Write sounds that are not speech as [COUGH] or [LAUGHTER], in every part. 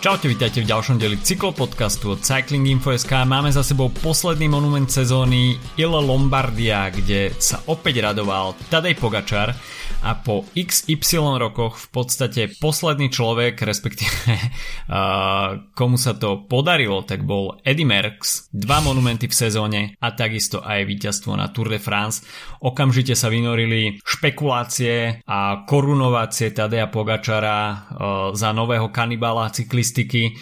Čaute, vítajte v ďalšom deli cyklopodcastu od Cycling Info.sk. Máme za sebou posledný monument sezóny Il Lombardia, kde sa opäť radoval Tadej Pogačar a po XY rokoch v podstate posledný človek, respektíve [LAUGHS] uh, komu sa to podarilo, tak bol Eddie Merckx, dva monumenty v sezóne a takisto aj víťazstvo na Tour de France. Okamžite sa vynorili špekulácie a korunovácie Tadeja Pogačara uh, za nového kanibala cyklista štatistiky,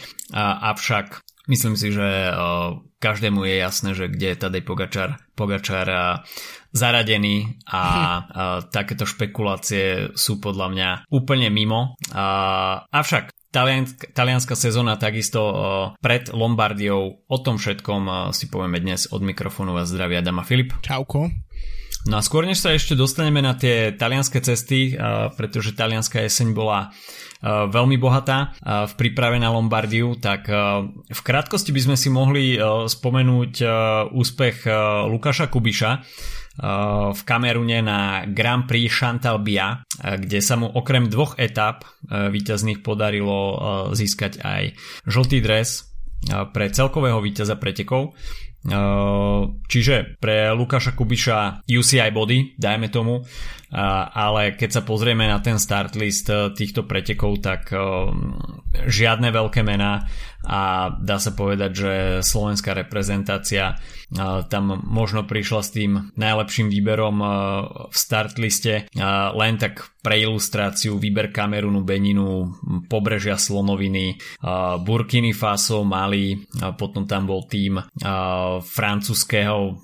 avšak myslím si, že každému je jasné, že kde je Tadej Pogačar, Pogačar zaradený a, takéto špekulácie sú podľa mňa úplne mimo. Avšak Taliansk, talianská sezóna takisto pred Lombardiou. O tom všetkom si povieme dnes od mikrofónu a zdravia Dama Filip. Čauko. No a skôr než sa ešte dostaneme na tie talianské cesty, pretože talianská jeseň bola veľmi bohatá v príprave na Lombardiu, tak v krátkosti by sme si mohli spomenúť úspech Lukáša Kubiša v Kamerune na Grand Prix Chantalbia, kde sa mu okrem dvoch etap víťazných podarilo získať aj žltý dres pre celkového víťaza pretekov. Čiže pre Lukáša Kubiša UCI body, dajme tomu, ale keď sa pozrieme na ten start list e, týchto pretekov, tak e, žiadne veľké mená a dá sa povedať, že slovenská reprezentácia tam možno prišla s tým najlepším výberom v start liste len tak pre ilustráciu výber Kamerunu, Beninu, pobrežia Slonoviny, Burkiny Faso, Mali, potom tam bol tým francúzského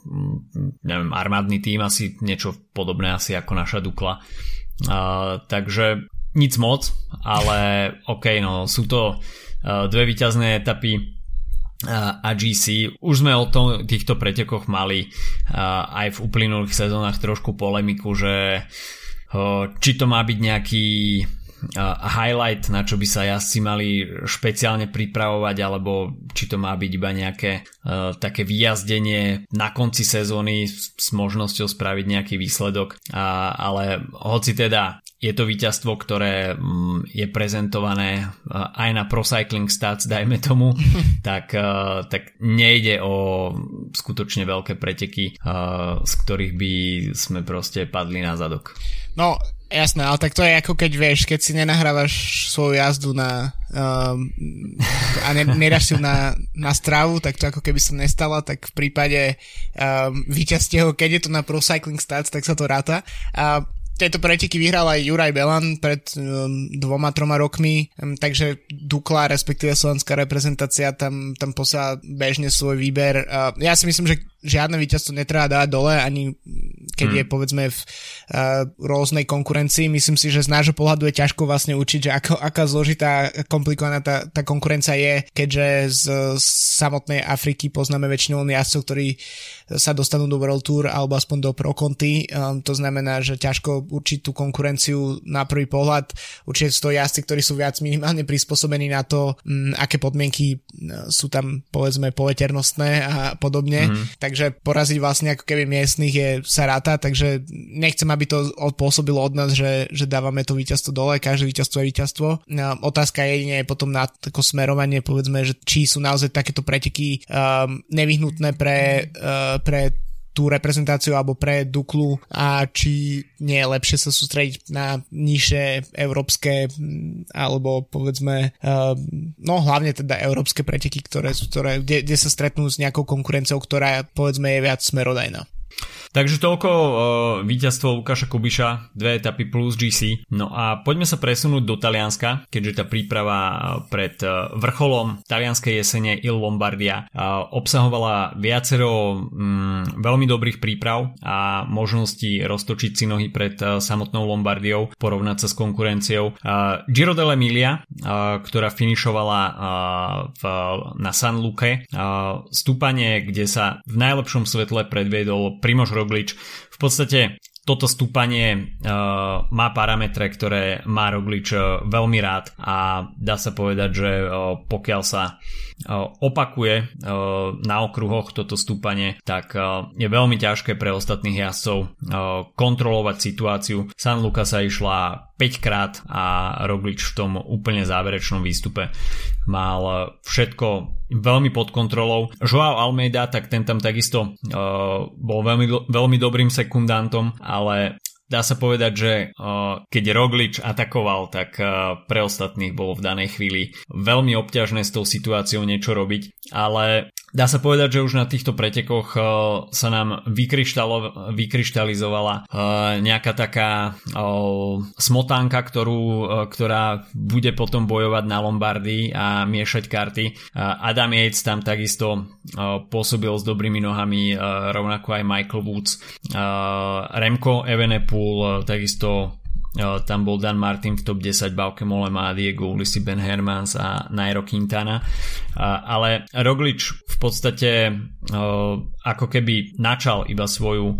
neviem, armádny tým, asi niečo podobné asi ako naša Dukla. takže nic moc, ale ok, no sú to dve výťazné etapy a GC. Už sme o tom, týchto pretekoch mali aj v uplynulých sezónach trošku polemiku, že či to má byť nejaký highlight, na čo by sa jazdci mali špeciálne pripravovať, alebo či to má byť iba nejaké také vyjazdenie na konci sezóny s, možnosťou spraviť nejaký výsledok. Ale hoci teda je to víťazstvo, ktoré um, je prezentované uh, aj na Pro Cycling Stats, dajme tomu, [LAUGHS] tak, uh, tak nejde o skutočne veľké preteky, uh, z ktorých by sme proste padli na zadok. No, Jasné, ale tak to je ako keď vieš, keď si nenahrávaš svoju jazdu na um, a ne, nedáš si ju na, na stravu, tak to ako keby sa nestalo, tak v prípade um, víťazstieho, keď je to na Pro Cycling Stats, tak sa to ráta. A tieto preteky vyhral aj Juraj Belan pred um, dvoma, troma rokmi, um, takže Dukla, respektíve slovenská reprezentácia tam, tam posiela bežne svoj výber. Uh, ja si myslím, že žiadne víťazstvo netreba dávať dole, ani keď hmm. je povedzme v uh, rôznej konkurencii. Myslím si, že z nášho pohľadu je ťažko vlastne učiť, že ako, aká zložitá, komplikovaná tá, tá konkurencia je, keďže z, z samotnej Afriky poznáme väčšinou jazdcov, ktorí sa dostanú do World Tour alebo aspoň do Pro Conti. Um, to znamená, že ťažko určiť tú konkurenciu na prvý pohľad. Určite sú to jazdci, ktorí sú viac minimálne prispôsobení na to, um, aké podmienky uh, sú tam povedzme poveternostné a podobne. Mm. Takže poraziť vlastne ako keby miestnych je sa ráta, takže nechcem, aby to pôsobilo od nás, že, že dávame to víťazstvo dole, každé víťazstvo je víťazstvo. Um, otázka jedine je potom na tako smerovanie, povedzme, že či sú naozaj takéto preteky um, nevyhnutné pre uh, pre tú reprezentáciu alebo pre Duklu a či nie je lepšie sa sústrediť na nižšie európske alebo povedzme uh, no hlavne teda európske preteky, ktoré, ktoré, kde, kde sa stretnú s nejakou konkurenciou, ktorá povedzme je viac smerodajná. Takže toľko uh, víťazstvo Lukáša Kubiša, dve etapy plus GC. No a poďme sa presunúť do Talianska, keďže tá príprava pred vrcholom talianskej jesene Il Lombardia uh, obsahovala viacero um, veľmi dobrých príprav a možností roztočiť si nohy pred uh, samotnou Lombardiou, porovnať sa s konkurenciou. Uh, Giro dell'Emilia, uh, ktorá finišovala uh, v, na San Luque, uh, stúpanie, kde sa v najlepšom svetle predviedol Primož Roglič v podstate toto stúpanie má parametre, ktoré má Roglič veľmi rád a dá sa povedať, že pokiaľ sa opakuje na okruhoch toto stúpanie, tak je veľmi ťažké pre ostatných jazdcov kontrolovať situáciu. San Luca sa išla 5 krát a Roglič v tom úplne záverečnom výstupe mal všetko veľmi pod kontrolou. Joao Almeida, tak ten tam takisto uh, bol veľmi, veľmi dobrým sekundantom, ale dá sa povedať, že uh, keď Roglič atakoval, tak uh, pre ostatných bolo v danej chvíli veľmi obťažné s tou situáciou niečo robiť, ale Dá sa povedať, že už na týchto pretekoch uh, sa nám vykryštalizovala uh, nejaká taká uh, smotánka, ktorú, ktorá bude potom bojovať na Lombardii a miešať karty. Adam Yates tam takisto pôsobil s dobrými nohami, rovnako aj Michael Woods. Remko Evenepoel takisto tam bol Dan Martin v top 10, Bauke Molema, Diego Ulisi, Ben Hermans a Nairo Quintana. Ale Roglič v podstate ako keby načal iba svoju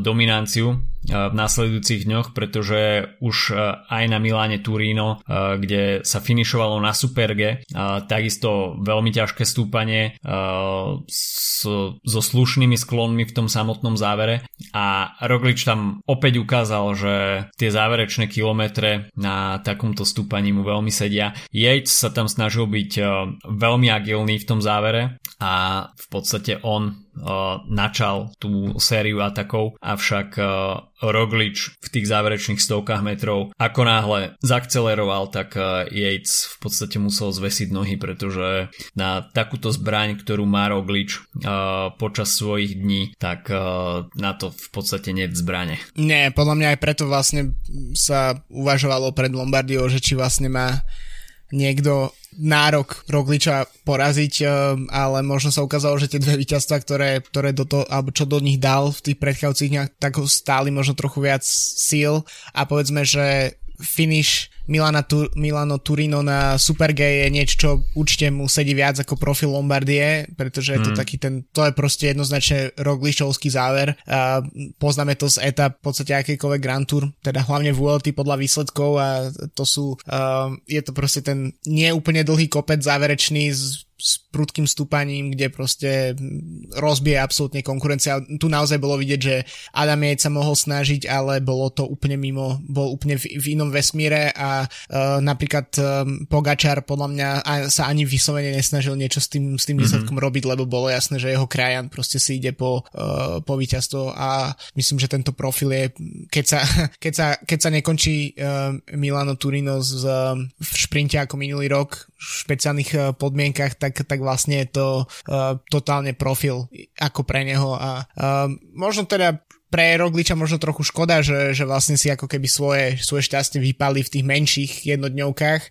dominanciu v následujúcich dňoch, pretože už aj na Miláne Turíno, kde sa finišovalo na Superge, takisto veľmi ťažké stúpanie so slušnými sklonmi v tom samotnom závere a Roglič tam opäť ukázal, že tie záverečné kilometre na takomto stúpaní mu veľmi sedia. Yates sa tam snažil byť veľmi agilný v tom závere a v podstate on načal tú sériu atakov, avšak Roglič v tých záverečných stovkách metrov ako náhle zakceleroval, tak Yates v podstate musel zvesiť nohy, pretože na takúto zbraň, ktorú má Roglič počas svojich dní, tak na to v podstate nie zbrane. Nie, podľa mňa aj preto vlastne sa uvažovalo pred Lombardiou, že či vlastne má niekto nárok Rogliča poraziť, eh, ale možno sa ukázalo, že tie dve víťazstva, ktoré, ktoré do toho, alebo čo do nich dal v tých predchádzajúcich dňoch, tak stáli možno trochu viac síl a povedzme, že finish Milana tu, Milano Turino na Super G je niečo, čo určite mu sedí viac ako profil Lombardie, pretože je to mm. taký ten, to je proste jednoznačne Rogličovský záver. A poznáme to z etap v podstate akýkoľvek Grand Tour, teda hlavne v ULT podľa výsledkov a to sú, uh, je to proste ten neúplne dlhý kopec záverečný z s prudkým stúpaním, kde proste rozbije absolútne konkurencia. Tu naozaj bolo vidieť, že Adam Yates sa mohol snažiť, ale bolo to úplne mimo, bol úplne v, v inom vesmíre a uh, napríklad um, Pogačar podľa mňa sa ani vyslovene nesnažil niečo s tým, s tým mm-hmm. výsledkom robiť, lebo bolo jasné, že jeho krajan proste si ide po, uh, po víťazstvo a myslím, že tento profil je, keď sa, [LAUGHS] keď sa, keď sa nekončí uh, Milano Turino z, v šprinte ako minulý rok v špeciálnych uh, podmienkach, tak tak, tak vlastne je to uh, totálne profil ako pre neho a uh, možno teda pre Rogliča možno trochu škoda, že, že vlastne si ako keby svoje, svoje šťastie vypali v tých menších jednodňovkách,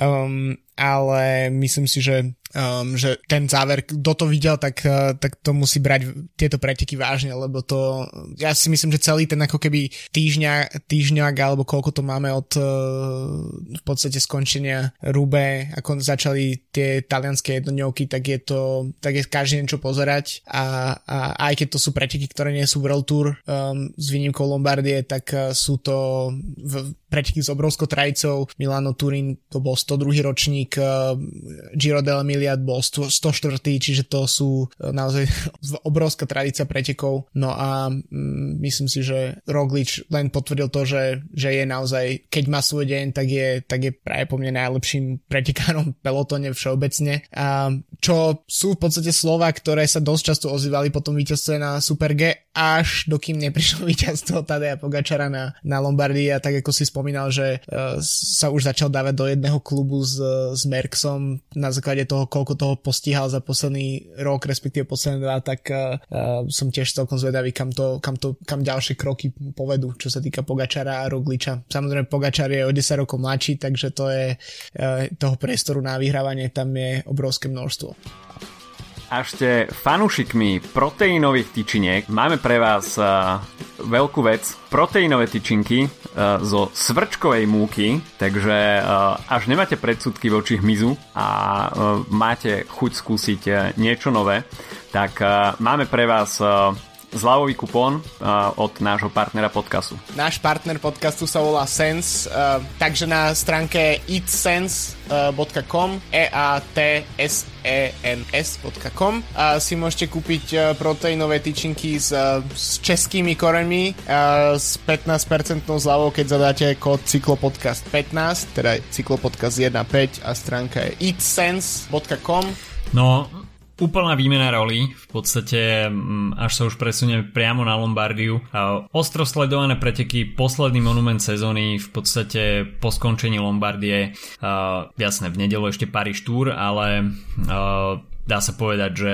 um, ale myslím si, že um, že ten záver, kto to videl, tak, uh, tak to musí brať tieto preteky vážne, lebo to, ja si myslím, že celý ten ako keby týždňa, týždňak, alebo koľko to máme od uh, v podstate skončenia Rube, ako začali tie talianské jednodňovky, tak je to, tak je každý niečo pozerať. A, a aj keď to sú preteky, ktoré nie sú World Tour um, s výnimkou Lombardie, tak uh, sú to v, preteky s obrovskou trajicou. Milano Turin to bol 102. ročník, uh, Giro dell'Emilia bol 104, čiže to sú e, naozaj [LAUGHS] obrovská tradícia pretekov. No a mm, myslím si, že Roglič len potvrdil to, že, že je naozaj, keď má svoj deň, tak je, tak je práve po mne najlepším pretekárom pelotone všeobecne. A čo sú v podstate slova, ktoré sa dosť často ozývali po tom víťazstve na Super G, až dokým neprišlo [LAUGHS] víťazstvo Tadeja Pogačara na, na Lombardii a tak ako si spomínal, že uh, sa už začal dávať do jedného klubu s, s Merksom na základe toho, koľko toho postihal za posledný rok, respektíve posledné dva, tak uh, som tiež celkom zvedavý, kam, to, kam, to, kam ďalšie kroky povedú, čo sa týka Pogačara a Rogliča. Samozrejme, Pogačar je o 10 rokov mladší, takže to je uh, toho priestoru na vyhrávanie tam je obrovské množstvo. A ste fanúšikmi proteínových tyčiniek, máme pre vás uh, veľkú vec. Proteínové tyčinky uh, zo svrčkovej múky, takže uh, až nemáte predsudky voči hmyzu a uh, máte chuť skúsiť uh, niečo nové, tak uh, máme pre vás uh, zľavový kupón od nášho partnera podcastu. Náš partner podcastu sa volá Sense, takže na stránke eatsense.com e a t s e n s.com si môžete kúpiť proteínové tyčinky s, s českými koreňmi s 15% zľavou, keď zadáte kód cyklopodcast 15, teda cyklopodcast 1.5 a stránka je eatsense.com No, úplná výmena roli, v podstate mm, až sa už presunieme priamo na Lombardiu. Ostro sledované preteky, posledný monument sezóny, v podstate po skončení Lombardie, jasné, v nedelu ešte Paríž Tour, ale dá sa povedať, že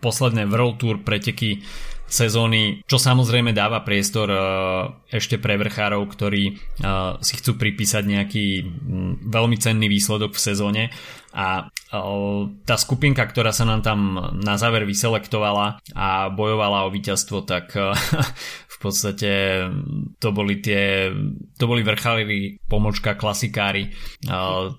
posledné World Tour preteky sezóny, čo samozrejme dáva priestor ešte pre vrchárov, ktorí si chcú pripísať nejaký veľmi cenný výsledok v sezóne. A tá skupinka, ktorá sa nám tam na záver vyselektovala a bojovala o víťazstvo, tak [LAUGHS] v podstate to boli tie to boli vrchalí pomočka klasikári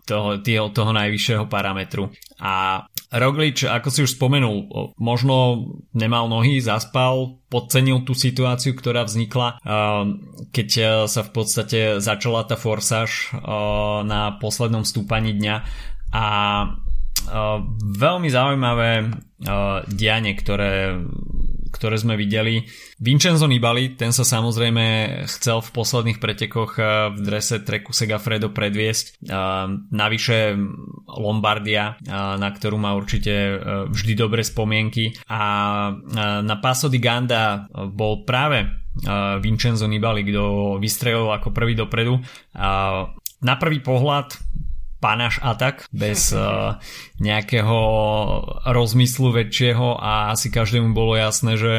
toho, toho, toho najvyššieho parametru. A Roglič, ako si už spomenul, možno nemal nohy, zaspal, podcenil tú situáciu, ktorá vznikla, keď sa v podstate začala tá forsáž na poslednom stúpaní dňa. A veľmi zaujímavé uh, dianie, ktoré, ktoré sme videli. Vincenzo Nibali, ten sa samozrejme chcel v posledných pretekoch v drese Treku Segafredo predviesť. Navyše Lombardia, na ktorú má určite vždy dobré spomienky. A na Paso di Ganda bol práve Vincenzo Nibali, kto vystrelil ako prvý dopredu. Na prvý pohľad panaš atak bez uh, nejakého rozmyslu väčšieho a asi každému bolo jasné, že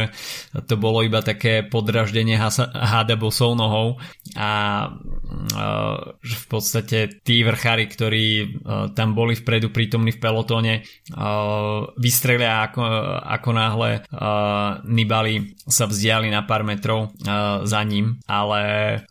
to bolo iba také podraždenie háda bosou nohou a uh, že v podstate tí vrchári, ktorí uh, tam boli vpredu prítomní v pelotóne uh, vystrelia ako, ako náhle uh, Nibali sa vzdiali na pár metrov uh, za ním, ale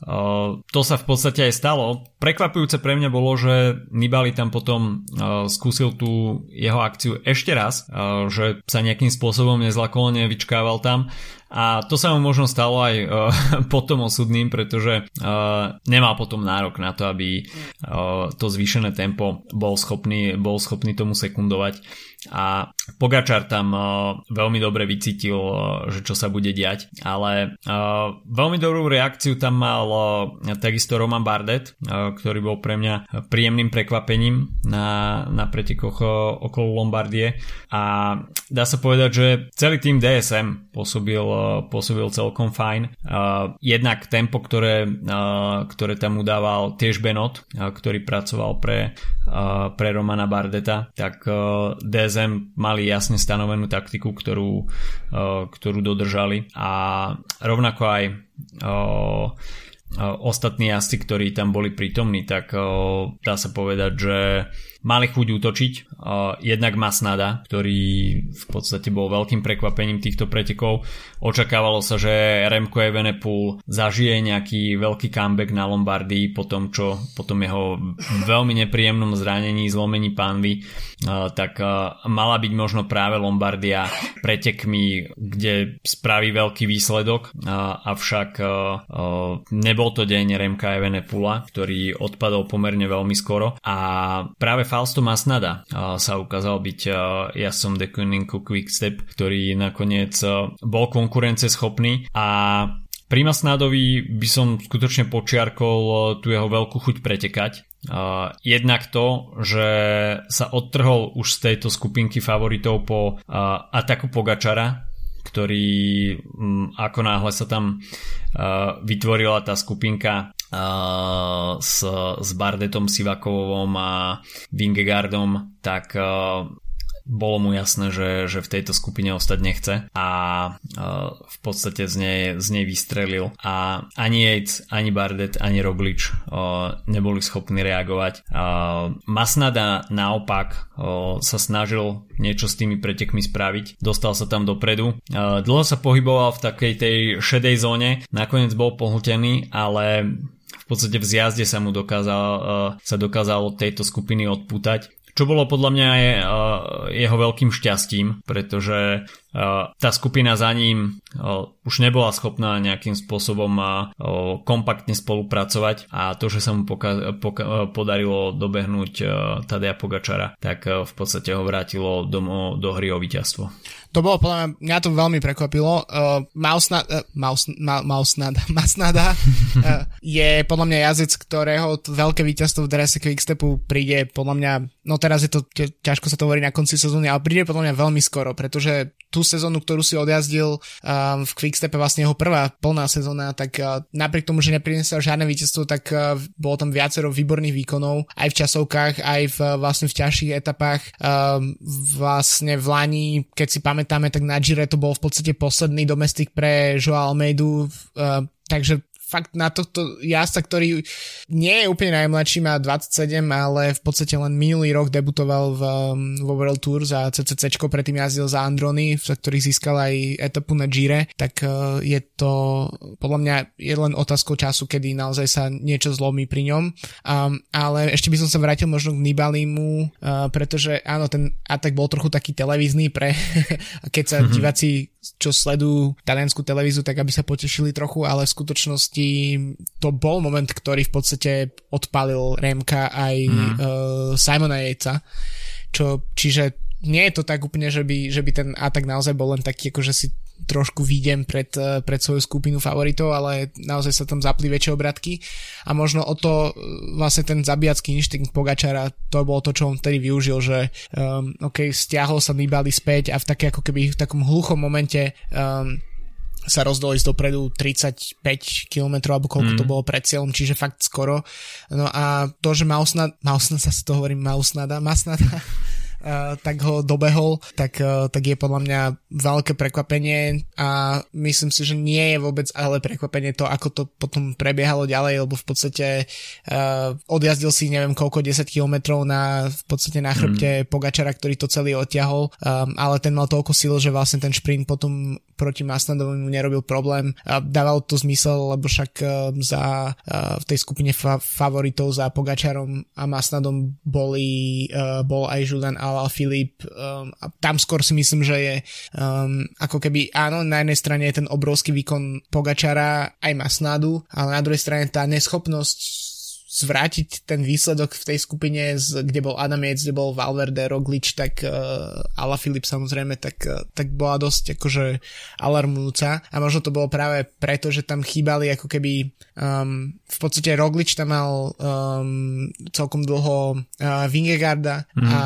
uh, to sa v podstate aj stalo. Prekvapujúce pre mňa bolo, že Nibali tam potom uh, skúsil tú jeho akciu ešte raz, uh, že sa nejakým spôsobom nezlakolne vyčkával tam a to sa mu možno stalo aj uh, [LAUGHS] potom osudným, pretože uh, nemal potom nárok na to, aby uh, to zvýšené tempo bol schopný, bol schopný tomu sekundovať. A Pogačar tam uh, veľmi dobre vycítil, uh, že čo sa bude diať, ale uh, veľmi dobrú reakciu tam mal uh, takisto Roman Bardet, uh, ktorý bol pre mňa príjemným prekvapením na, na pretekoch uh, okolo Lombardie. A dá sa povedať, že celý tým DSM pôsobil uh, pôsobil celkom fajn. Jednak tempo, ktoré, ktoré tam udával tiež Benot, ktorý pracoval pre, pre Romana Bardeta, tak DSM mali jasne stanovenú taktiku, ktorú, ktorú dodržali a rovnako aj ostatní jazdci, ktorí tam boli prítomní, tak dá sa povedať, že mali chuť útočiť. Jednak Masnada, ktorý v podstate bol veľkým prekvapením týchto pretekov. Očakávalo sa, že Remco Evenepoel zažije nejaký veľký comeback na Lombardii po tom, čo po tom jeho veľmi nepríjemnom zranení, zlomení pánvy, tak mala byť možno práve Lombardia pretekmi, kde spraví veľký výsledok, avšak nebol to deň Remka Evenepula, ktorý odpadol pomerne veľmi skoro a práve Fausto Masnada sa ukázal byť jasom De Koningu Quickstep, ktorý nakoniec bol konkurenceschopný a pri Masnadovi by som skutočne počiarkol tú jeho veľkú chuť pretekať. Jednak to, že sa odtrhol už z tejto skupinky favoritov po ataku Pogačara, ktorý um, ako náhle sa tam vytvorila tá skupinka s, s Bardetom Sivakovom a Vingegardom, tak bolo mu jasné, že, že v tejto skupine ostať nechce a uh, v podstate z nej, z nej vystrelil a ani Yates, ani Bardet, ani Roglič neboli schopní reagovať. Uh, Masnada naopak sa snažil niečo s tými pretekmi spraviť, dostal sa tam dopredu. Dlho sa pohyboval v takej tej šedej zóne, nakoniec bol pohltený, ale v podstate v zjazde sa mu dokázal, sa dokázal od tejto skupiny odpútať čo bolo podľa mňa aj jeho veľkým šťastím, pretože tá skupina za ním už nebola schopná nejakým spôsobom kompaktne spolupracovať a to, že sa mu poka- poka- podarilo dobehnúť Tadea Pogačara, tak v podstate ho vrátilo do, do hry o víťazstvo. To bolo podľa mňa, mňa to veľmi prekvapilo. Uh, Mausna, uh, Maus, ma, Mausnada, [LAUGHS] uh, je podľa mňa jazyc, ktorého veľké víťazstvo v drese Quickstepu príde podľa mňa, no teraz je to ťažko sa to hovorí na konci sezóny, ale príde podľa mňa veľmi skoro, pretože tú sezónu, ktorú si odjazdil um, v Quickstepe, vlastne jeho prvá plná sezóna, tak uh, napriek tomu, že neprinesol žiadne víťazstvo, tak uh, bolo tam viacero výborných výkonov, aj v časovkách, aj v, uh, vlastne v ťažších etapách. Um, vlastne v Lani, keď si pamätáme, tak na Gire to bol v podstate posledný domestik pre Joa Almeidu, uh, takže fakt na tohto jazda, ktorý nie je úplne najmladší, má 27, ale v podstate len minulý rok debutoval v, um, vo World Tour za CCC, predtým jazdil za Androny, za ktorých získal aj etapu na Gire, tak uh, je to podľa mňa je len otázkou času, kedy naozaj sa niečo zlomí pri ňom. Um, ale ešte by som sa vrátil možno k Nibalimu, uh, pretože áno, ten atak bol trochu taký televízny pre, [LAUGHS] keď sa mm-hmm. diváci čo sledujú taliansku televíziu, tak aby sa potešili trochu, ale v skutočnosti to bol moment, ktorý v podstate odpalil Remka aj mm. uh, Simona Jejca. Čo, čiže nie je to tak úplne, že by, že by ten atak naozaj bol len taký, ako že si trošku výjdem pred, eh, pred svoju skupinu favoritov, ale naozaj sa tam zapli väčšie obratky a možno o to eh, vlastne ten zabijacký inštinkt Pogačara, to bolo to, čo on vtedy využil, že um, ok, stiahol sa Nibali späť a v také ako keby v takom hluchom momente um, sa rozdol ísť dopredu 35 km alebo koľko mm. to bolo pred cieľom, čiže fakt skoro. No a to, že Mausnada, Mausnada sa to hovorí Mausnada, Masnada, tak ho dobehol, tak, uh, tak je podľa mňa veľké prekvapenie a myslím si, že nie je vôbec ale prekvapenie to, ako to potom prebiehalo ďalej, lebo v podstate uh, odjazdil si neviem koľko 10 kilometrov na v podstate na chrbte mm. Pogačara, ktorý to celý odtiahol, um, ale ten mal toľko síl, že vlastne ten šprint potom proti Masnadovi mu nerobil problém. A dával to zmysel, lebo však uh, za, uh, v tej skupine fa- favoritov za Pogačarom a Masnadom boli, uh, bol aj Ala Filip um, a tam skôr si myslím, že je um, ako keby áno, na jednej strane je ten obrovský výkon Pogačara aj Masnadu, ale na druhej strane tá neschopnosť zvrátiť ten výsledok v tej skupine, kde bol Adam Yates, kde bol Valverde, Roglič, tak uh, Ala Filip samozrejme, tak, uh, tak bola dosť akože alarmujúca. A možno to bolo práve preto, že tam chýbali ako keby um, v podstate Roglič tam mal um, celkom dlho uh, Vingegarda mm. a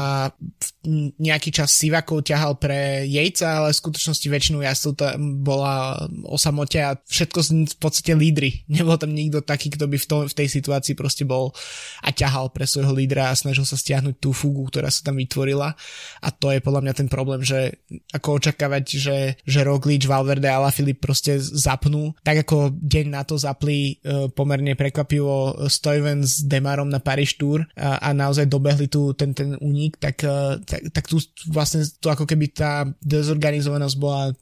nejaký čas Sivakov ťahal pre Jejca, ale v skutočnosti väčšinu jazdov tam bola o samote a všetko v podstate lídry. [LAUGHS] Nebol tam nikto taký, kto by v, tom, v tej situácii proste bol a ťahal pre svojho lídra a snažil sa stiahnuť tú fugu, ktorá sa tam vytvorila a to je podľa mňa ten problém, že ako očakávať, že, že Roglič, Valverde a Filip proste zapnú, tak ako deň na to zapli pomerne prekvapivo Stoiven s Demarom na Paris Tour a, a naozaj dobehli tu ten, ten únik, tak, uh, tak, tak tu vlastne to ako keby tá dezorganizovanosť bola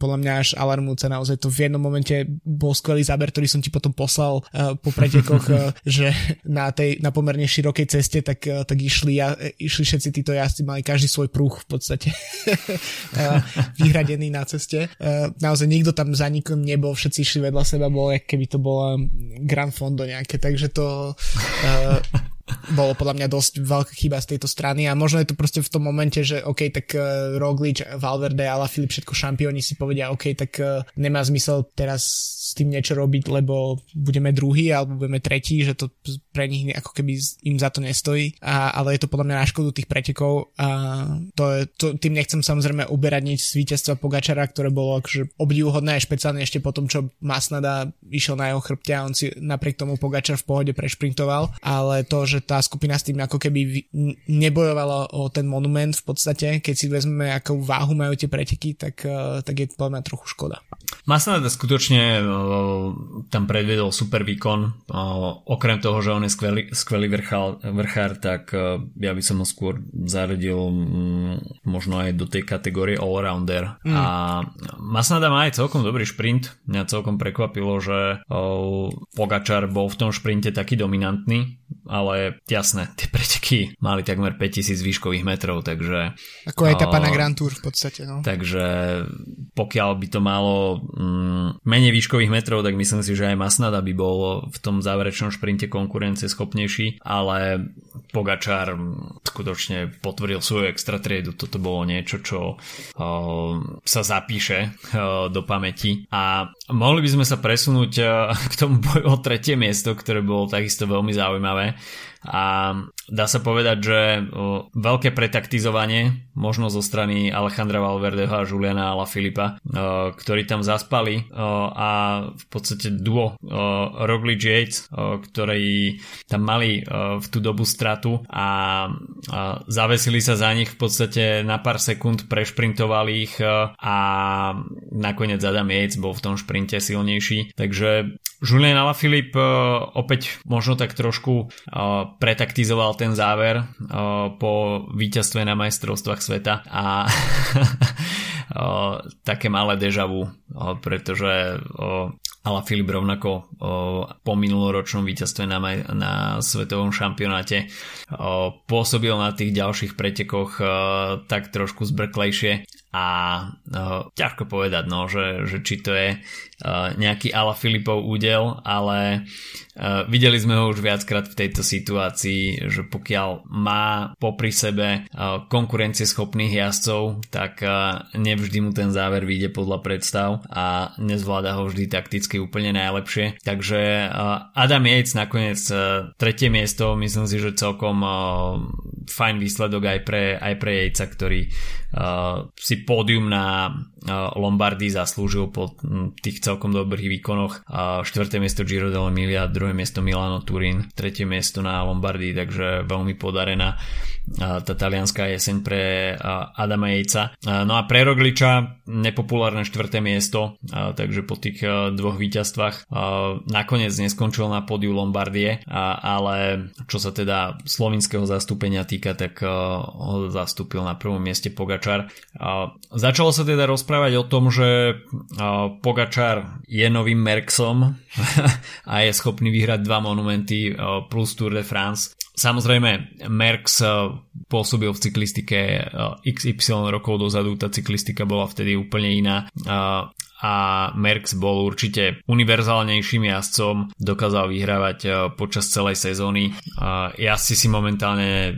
podľa mňa až alarmúca naozaj to v jednom momente bol skvelý záber, ktorý som ti potom poslal uh, po pretekoch, uh, [LAUGHS] že na tej na pomerne širokej ceste, tak, tak išli, ja, išli všetci títo jazdci, mali každý svoj prúh v podstate [LAUGHS] vyhradený na ceste. Naozaj nikto tam za nikom nebol, všetci išli vedľa seba, bolo, keby to bolo Grand Fondo nejaké, takže to [LAUGHS] bolo podľa mňa dosť veľká chyba z tejto strany a možno je to proste v tom momente, že OK, tak uh, Roglič, Valverde, Ala všetko šampióni si povedia, OK, tak uh, nemá zmysel teraz s tým niečo robiť, lebo budeme druhý alebo budeme tretí, že to pre nich ako keby im za to nestojí, a, ale je to podľa mňa na škodu tých pretekov a to, je, to, tým nechcem samozrejme uberať nič z víťazstva Pogačara, ktoré bolo akože obdivuhodné aj špeciálne ešte po tom, čo Masnada išiel na jeho chrbte a on si napriek tomu Pogačar v pohode prešprintoval, ale to, že tá skupina s tým ako keby nebojovala o ten monument v podstate, keď si vezmeme, akú váhu majú tie preteky, tak, eh, tak je to podľa trochu škoda. Masnada skutočne uh, tam predvedol super výkon. Uh, okrem toho, že on je skvelý, skvelý vrchál, vrchár, tak ja by som ho skôr zaradil um, možno aj do tej kategórie all-rounder. Mm. A Masnada má aj celkom dobrý šprint. Mňa celkom prekvapilo, že Pogačar bol v tom šprinte taký dominantný ale jasné, tie preteky mali takmer 5000 výškových metrov, takže... Ako etapa uh, na Grand Tour v podstate, no. Takže pokiaľ by to malo mm, menej výškových metrov, tak myslím si, že aj Masnada by bol v tom záverečnom šprinte konkurencie schopnejší, ale Pogačár skutočne potvrdil svoju extra triedu. Toto bolo niečo, čo uh, sa zapíše uh, do pamäti. A mohli by sme sa presunúť uh, [LAUGHS] k tomu boju o tretie miesto, ktoré bolo takisto veľmi zaujímavé. A dá sa povedať, že veľké pretaktizovanie možno zo strany Alejandra Valverdeho a Juliana Ala Filipa, ktorí tam zaspali a v podstate duo Roglic Yates, ktorí tam mali v tú dobu stratu a, zavesili sa za nich v podstate na pár sekúnd, prešprintovali ich a nakoniec Adam Yates bol v tom šprinte silnejší, takže Julian Alaphilippe opäť možno tak trošku pretaktizoval ten záver po víťazstve na majstrovstvách sveta a [LAUGHS] také malé deja vu, pretože Ala Filip rovnako po minuloročnom víťazstve na, na svetovom šampionáte pôsobil na tých ďalších pretekoch tak trošku zbrklejšie a o, ťažko povedať, no, že, že či to je Uh, nejaký Ala Filipov údel, ale uh, videli sme ho už viackrát v tejto situácii, že pokiaľ má popri sebe uh, konkurencieschopných jazdcov, tak nevždy mu ten záver vyjde podľa predstav a nezvláda ho vždy takticky úplne najlepšie. Takže Adam Yates nakoniec tretie miesto, myslím si, že celkom fajn výsledok aj pre, aj pre Jejca, ktorý si pódium na Lombardy zaslúžil po tých celkom dobrých výkonoch. Štvrté miesto Giro dell'Emilia, druhé miesto Milano Turín, tretie miesto na Lombardy, takže veľmi podarená tá talianská jeseň pre Adama Jejca. No a pre Rogliča nepopulárne štvrté miesto, takže po tých dvoch víťazstvách nakoniec neskončil na podiu Lombardie, ale čo sa teda slovinského zastúpenia týka, tak ho zastúpil na prvom mieste Pogačar. Začalo sa teda rozprávať o tom, že Pogačar je novým Merksom [LAUGHS] a je schopný vyhrať dva monumenty plus Tour de France. Samozrejme, Merckx eh, pôsobil v cyklistike XY rokov dozadu, tá cyklistika bola vtedy úplne iná a Merckx bol určite univerzálnejším jazdcom, dokázal vyhrávať počas celej sezóny. Jazdci si momentálne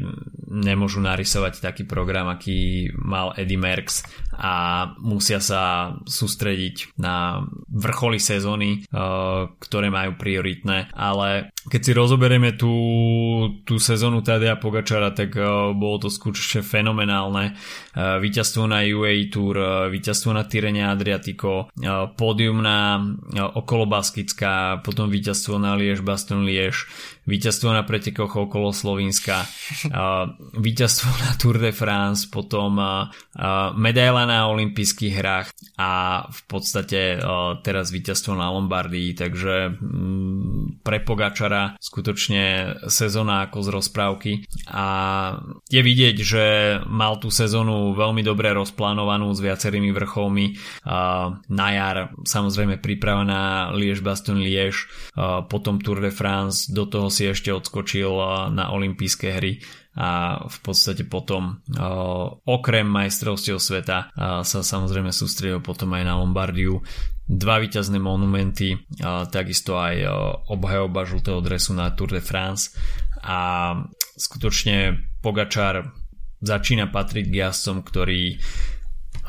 nemôžu narysovať taký program, aký mal Eddie Merckx a musia sa sústrediť na vrcholy sezóny, uh, ktoré majú prioritné, ale keď si rozoberieme tú, tú sezónu Tadea Pogačara, tak uh, bolo to skutočne fenomenálne. Víťazstvo na UAE Tour, víťazstvo na Tyrene Adriatico, pódium na okolo Baskická, potom víťazstvo na Liež Baston Liež, víťazstvo na pretekoch okolo Slovenska, víťazstvo na Tour de France, potom medaila na olympijských hrách a v podstate teraz víťazstvo na Lombardii, takže mm, pre Pogačara skutočne sezóna ako z rozprávky. A je vidieť, že mal tú sezónu veľmi dobre rozplánovanú s viacerými vrcholmi. Na jar samozrejme príprava na Liež Baston Liež potom Tour de France do toho si ešte odskočil na olympijské hry a v podstate potom okrem majstrovstiev sveta sa samozrejme sústredil potom aj na Lombardiu. Dva víťazné monumenty takisto aj obhajoba žltého dresu na Tour de France. A skutočne Pogačar začína patriť k jazdcom, ktorí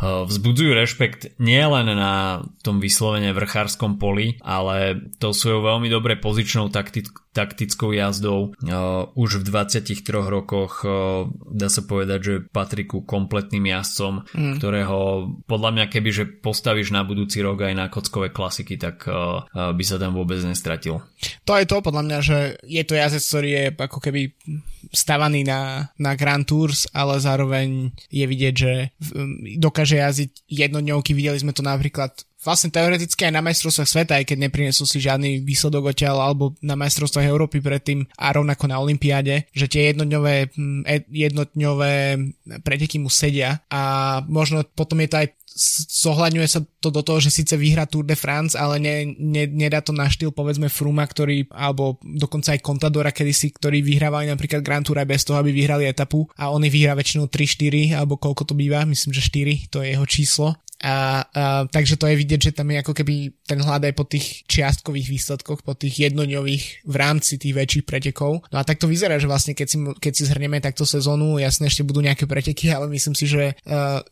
vzbudzujú rešpekt nielen na tom vyslovene vrchárskom poli, ale to svojou veľmi dobre pozičnou taktickou jazdou. Už v 23 rokoch dá sa povedať, že patrí ku kompletným jazdcom, mm. ktorého podľa mňa keby, že postavíš na budúci rok aj na kockové klasiky, tak by sa tam vôbec nestratil. To je to podľa mňa, že je to jazdec, ktorý je ako keby stavaný na, na Grand Tours, ale zároveň je vidieť, že dokáže jazdiť jednodňovky. Videli sme to napríklad vlastne teoreticky aj na majstrovstvách sveta, aj keď neprinesú si žiadny výsledok odtiaľ, alebo na majstrovstvách Európy predtým a rovnako na Olympiáde, že tie jednodňové, mm, e, jednodňové preteky mu sedia. A možno potom je to aj zohľadňuje sa to do toho, že síce vyhrá Tour de France, ale ne, ne, nedá to na štýl povedzme Fruma, ktorý, alebo dokonca aj Contadora kedysi, ktorí vyhrávali napríklad Grand Tour aj bez toho, aby vyhrali etapu. A oni vyhrá väčšinou 3-4, alebo koľko to býva, myslím, že 4, to je jeho číslo a, a, takže to je vidieť, že tam je ako keby ten hľad aj po tých čiastkových výsledkoch, po tých jednodňových v rámci tých väčších pretekov. No a tak to vyzerá, že vlastne keď si, keď si zhrnieme takto sezónu, jasne ešte budú nejaké preteky, ale myslím si, že uh,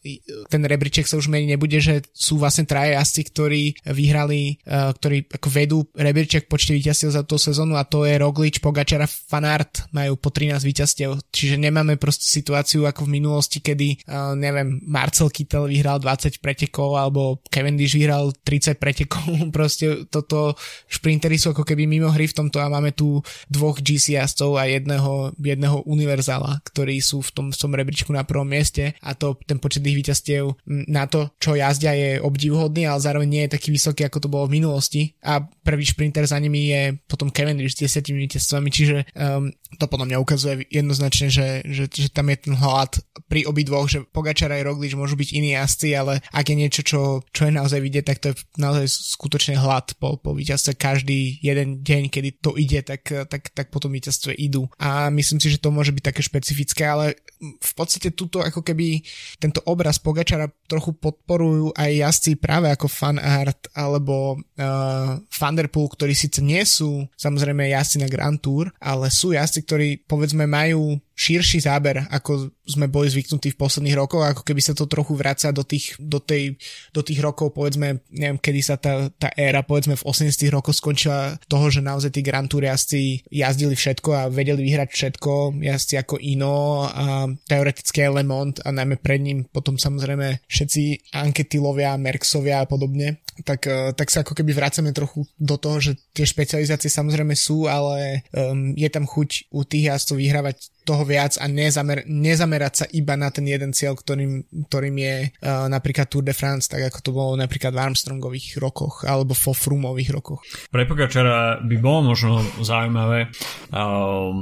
ten rebríček sa už meniť nebude, že sú vlastne traje jazdci, ktorí vyhrali, uh, ktorí ako vedú rebríček počte víťazstiev za tú sezónu a to je Roglič, Pogačara, Fanart majú po 13 víťazstiev. Čiže nemáme proste situáciu ako v minulosti, kedy, uh, neviem, Marcel Kittel vyhral 20 pretekov pretekov, alebo Cavendish vyhral 30 pretekov, [LAUGHS] proste toto šprintery sú ako keby mimo hry v tomto a máme tu dvoch GC jazdcov a jedného, jedného univerzála, ktorí sú v tom, v tom rebríčku na prvom mieste a to ten počet tých víťazstiev na to, čo jazdia je obdivuhodný, ale zároveň nie je taký vysoký, ako to bolo v minulosti a prvý šprinter za nimi je potom Cavendish s 10 víťazstvami, čiže um, to podľa mňa ukazuje jednoznačne, že, že, že tam je ten hlad pri obidvoch, že Pogačar aj Roglič môžu byť iní jazdci, ale ak je niečo, čo, čo je naozaj vidieť, tak to je naozaj skutočne hlad po, po víťazstve. Každý jeden deň, kedy to ide, tak, tak, tak potom víťazstve idú. A myslím si, že to môže byť také špecifické, ale v podstate túto ako keby tento obraz Pogačara trochu podporujú aj jazdci práve ako Fan Art alebo uh, Thunderpool, ktorí síce nie sú samozrejme jazdci na Grand Tour, ale sú jazdci, ktorí povedzme majú širší záber, ako sme boli zvyknutí v posledných rokoch, ako keby sa to trochu vracia do tých, do tej, do tých rokov, povedzme, neviem, kedy sa tá, tá éra, povedzme v 80 rokoch skončila toho, že naozaj tí Grand Tour jazdci jazdili všetko a vedeli vyhrať všetko, jazdci ako Ino a teoreticky aj Le Monde a najmä pred ním potom samozrejme všetci Anketilovia, Merksovia a podobne. Tak, eh, tak sa ako keby vracame trochu do toho, že tie špecializácie samozrejme sú, ale um, je tam chuť u tých jazdcov vyhrávať toho viac a nezamer, nezamerať sa iba na ten jeden cieľ, ktorým, ktorým je uh, napríklad Tour de France, tak ako to bolo napríklad v Armstrongových rokoch alebo vo Frumových rokoch. Pre Pogačara by bolo možno zaujímavé uh,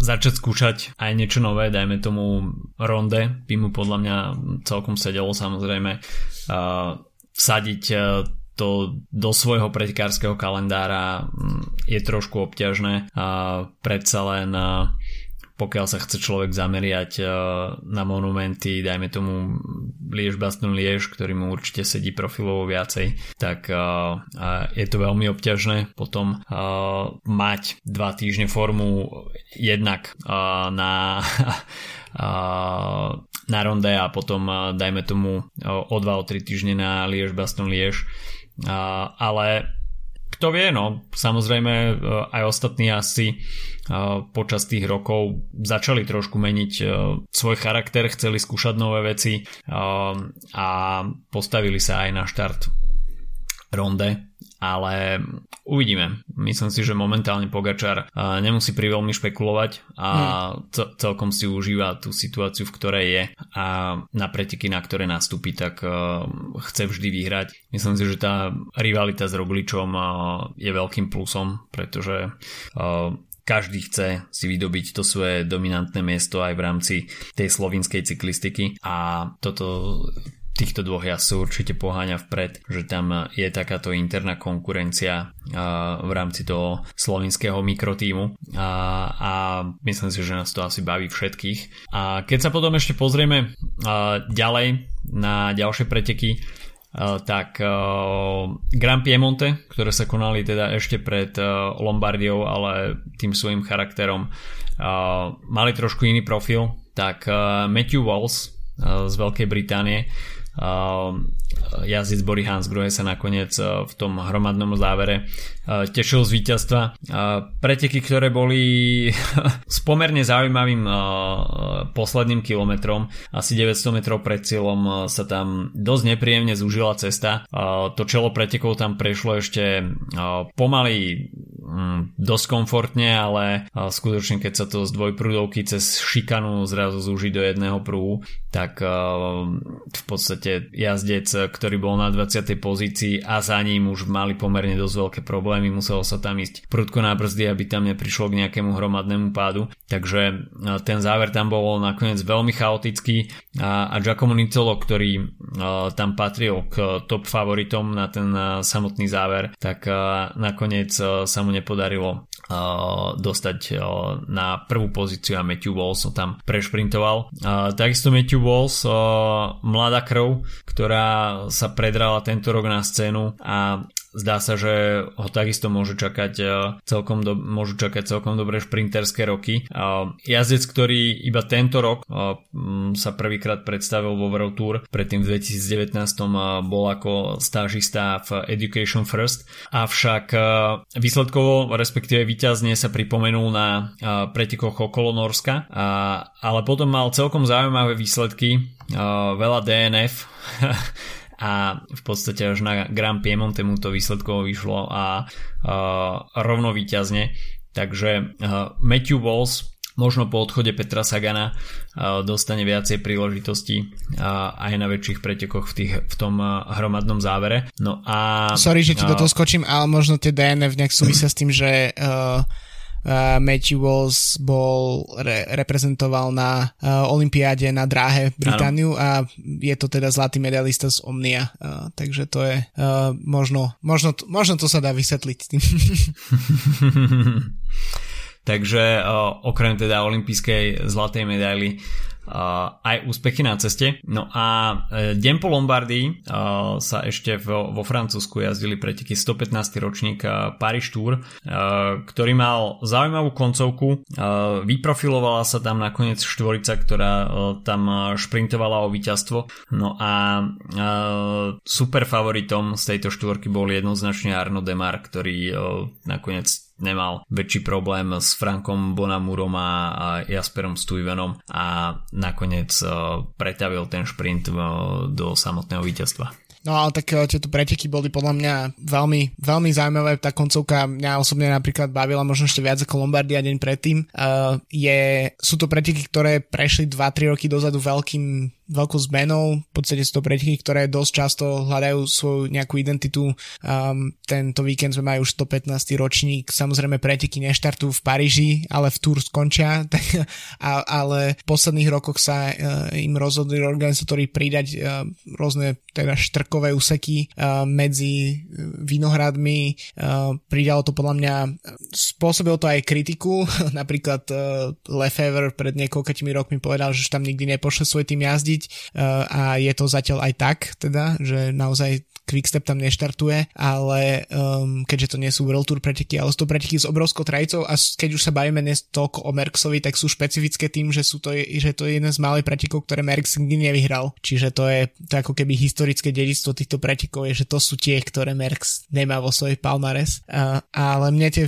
začať skúšať aj niečo nové, dajme tomu ronde, by mu podľa mňa celkom sedelo samozrejme uh, vsadiť to do svojho pretekárskeho kalendára mm, je trošku obťažné a predsa len pokiaľ sa chce človek zameriať na monumenty, dajme tomu Liež Baston Liež, ktorý mu určite sedí profilovo viacej, tak je to veľmi obťažné potom mať dva týždne formu jednak na [LAUGHS] na ronde a potom dajme tomu o 2 o 3 týždne na Liež Baston Liež. Ale kto vie, no. Samozrejme e, aj ostatní asi e, počas tých rokov začali trošku meniť e, svoj charakter, chceli skúšať nové veci a postavili sa aj na štart ronde ale uvidíme. Myslím si, že momentálne Pogačar nemusí pri veľmi špekulovať a hmm. celkom si užíva tú situáciu, v ktorej je a na preteky, na ktoré nastúpi, tak chce vždy vyhrať. Myslím si, že tá rivalita s Rogličom je veľkým plusom, pretože každý chce si vydobiť to svoje dominantné miesto aj v rámci tej slovinskej cyklistiky a toto týchto dvoch jazdcov určite poháňa vpred, že tam je takáto interná konkurencia v rámci toho slovinského mikrotímu a, a myslím si, že nás to asi baví všetkých. A keď sa potom ešte pozrieme ďalej na ďalšie preteky, tak Grand Piemonte, ktoré sa konali teda ešte pred Lombardiou, ale tým svojim charakterom mali trošku iný profil, tak Matthew Walls z Veľkej Británie jazdec Bory Hansgrohe sa nakoniec eh, v tom hromadnom závere eh, tešil z víťazstva. Eh, preteky, ktoré boli [LAUGHS] s pomerne zaujímavým posledným kilometrom, asi 900 metrov pred cieľom sa tam dosť nepríjemne zúžila cesta. To čelo pretekov tam prešlo ešte pomaly mm, dosť komfortne, ale skutočne keď sa to z dvojprúdovky cez šikanu zrazu zúži do jedného prúhu, tak v podstate jazdec, ktorý bol na 20. pozícii a za ním už mali pomerne dosť veľké problémy, muselo sa tam ísť prudko na brzdy, aby tam neprišlo k nejakému hromadnému pádu, takže ten záver tam bol nakoniec veľmi chaotický a, a Giacomo Nizzolo, ktorý tam patril k top favoritom na ten samotný záver, tak nakoniec sa mu nepodarilo dostať na prvú pozíciu a Matthew Walls ho tam prešprintoval. Takisto Matthew Walls, mladá krv, ktorá sa predrala tento rok na scénu a zdá sa, že ho takisto môžu čakať e, celkom do, môžu čakať celkom dobré šprinterské roky. Jazdec, ktorý iba tento rok e, sa prvýkrát predstavil vo World Tour, predtým v 2019 e, bol ako stážista v Education First, avšak výsledkovo, respektíve výťazne sa pripomenul na pretekoch okolo Norska, ale potom mal celkom zaujímavé výsledky, veľa DNF [LAUGHS] a v podstate až na Grand Piemonte mu to výsledkovo vyšlo a uh, rovno výťazne. Takže uh, Matthew Walls možno po odchode Petra Sagana uh, dostane viacej príležitostí uh, aj na väčších pretekoch v, tých, v tom hromadnom závere. No a... Sorry, že ti do toho skočím, ale možno tie DNF nejak súvisia s tým, že uh, uh, Matthew Walls bol, re, reprezentoval na uh, Olympiáde na dráhe Britániu ano. a je to teda zlatý medalista z Omnia, uh, takže to je uh, možno, možno, možno to sa dá vysvetliť tým. [LAUGHS] takže uh, okrem teda olympijskej zlatej medaily aj úspechy na ceste. No a e, deň po Lombardii sa ešte vo, Francúzsku jazdili preteky 115. ročník Paris Tour, ktorý mal zaujímavú koncovku. Vyprofilovala sa tam nakoniec štvorica, ktorá e, tam šprintovala o víťazstvo. No a super favoritom z tejto štvorky bol jednoznačne Arno Demar, ktorý e, nakoniec nemal väčší problém s Frankom Bonamurom a, Jasperom Stuyvenom a nakoniec uh, pretavil ten šprint uh, do samotného víťazstva. No ale tak uh, tieto preteky boli podľa mňa veľmi, veľmi zaujímavé. Tá koncovka mňa osobne napríklad bavila možno ešte viac ako Lombardia deň predtým. Uh, je, sú to preteky, ktoré prešli 2-3 roky dozadu veľkým veľkou zmenou. V podstate sú to preteky, ktoré dosť často hľadajú svoju nejakú identitu. Um, tento víkend sme mali už 115. ročník. Samozrejme preteky neštartujú v Paríži, ale v Tour skončia. Tak, [LAUGHS] a, ale v posledných rokoch sa uh, im rozhodli organizátori pridať uh, rôzne teda štrkové úseky uh, medzi vinohradmi. Uh, pridalo to podľa mňa, spôsobilo to aj kritiku. [LAUGHS] Napríklad uh, Lefevre pred niekoľkými rokmi povedal, že tam nikdy nepošle svoj tým jazdiť a je to zatiaľ aj tak, teda, že naozaj Quickstep tam neštartuje, ale um, keďže to nie sú World Tour preteky, ale sú to preteky s obrovskou trajicou a keď už sa bavíme dnes toľko o Merksovi, tak sú špecifické tým, že, sú to, že to je jeden z malých pretekov, ktoré Merks nikdy nevyhral. Čiže to je to ako keby historické dedičstvo týchto pretekov je, že to sú tie, ktoré Merks nemá vo svojej palmares. Uh, ale mne tie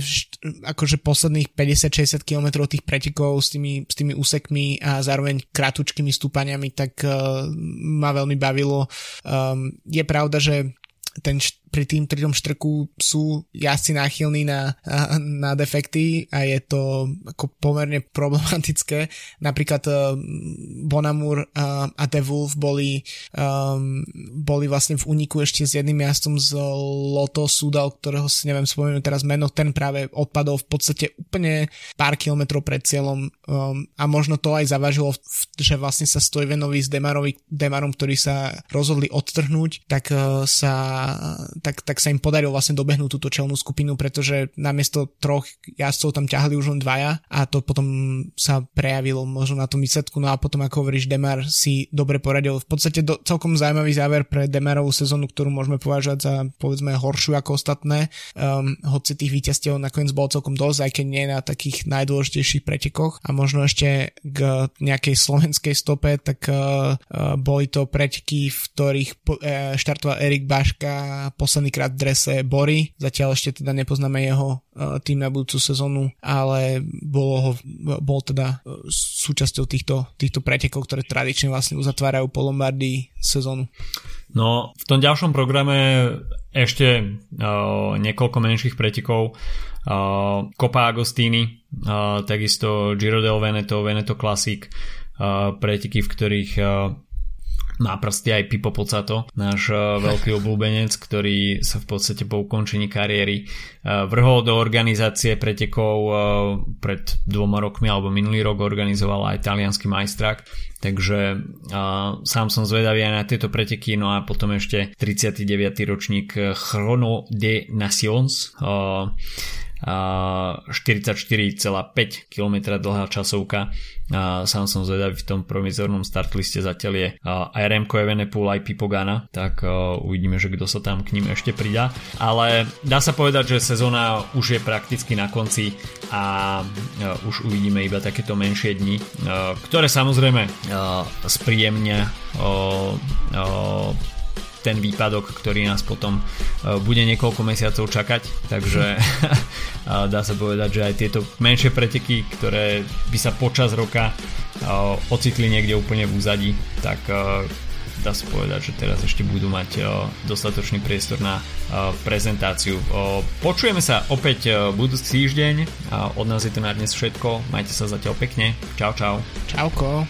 akože posledných 50-60 km tých pretekov s tými, s tými úsekmi a zároveň kratučkými stúpaniami, tak uh, ma veľmi bavilo. Um, je pravda, že ten pri tým pri tom štrku sú jazdci náchylní na, na defekty a je to ako pomerne problematické. Napríklad uh, Bonamur a The Wolf boli, um, boli vlastne v úniku ešte s jedným jazdcom z Loto Sudal, ktorého si neviem spomenúť teraz meno, ten práve odpadol v podstate úplne pár kilometrov pred cieľom um, a možno to aj zavažilo, že vlastne sa Stojvenovi s Demarovi, Demarom, ktorí sa rozhodli odtrhnúť, tak sa tak, tak sa im podarilo vlastne dobehnúť túto čelnú skupinu, pretože namiesto troch jazdcov tam ťahali už len dvaja a to potom sa prejavilo možno na tom výsledku. No a potom, ako hovoríš, Demar si dobre poradil. V podstate do, celkom zaujímavý záver pre Demarovú sezónu, ktorú môžeme považovať za povedzme horšiu ako ostatné. Um, hoci tých víťazstiev nakoniec bolo celkom dosť, aj keď nie na takých najdôležitejších pretekoch. A možno ešte k nejakej slovenskej stope, tak uh, uh, boli to preteky, v ktorých uh, štartoval Erik Baška posledný krát v drese Bory. Zatiaľ ešte teda nepoznáme jeho uh, tým na budúcu sezónu, ale bolo ho, bol teda uh, súčasťou týchto, týchto pretekov, ktoré tradične vlastne uzatvárajú po Lombardii sezónu. No, v tom ďalšom programe ešte uh, niekoľko menších pretekov. Uh, Copa Agostini, uh, takisto Giro del Veneto, Veneto Classic, preteky, v ktorých má prsty aj Pipo Pocato, náš veľký obľúbenec, ktorý sa v podstate po ukončení kariéry vrhol do organizácie pretekov pred dvoma rokmi alebo minulý rok organizoval aj talianský majstrak takže uh, sám som zvedavý aj na tieto preteky, no a potom ešte 39. ročník Chrono de Nations, uh, 44,5 km dlhá časovka. Sám som zvedavý v tom provizornom startliste zatiaľ je aj Remko Evenepoel, aj Pipogana, tak uvidíme, že kto sa tam k ním ešte pridá. Ale dá sa povedať, že sezóna už je prakticky na konci a už uvidíme iba takéto menšie dni, ktoré samozrejme spríjemnia ten výpadok, ktorý nás potom e, bude niekoľko mesiacov čakať, takže [LAUGHS] dá sa povedať, že aj tieto menšie preteky, ktoré by sa počas roka e, ocitli niekde úplne v úzadí, tak e, dá sa povedať, že teraz ešte budú mať dostatočný priestor na prezentáciu. Počujeme sa opäť budúci týždeň. Od nás je to na dnes všetko. Majte sa zatiaľ pekne. Čau, čau. Čauko.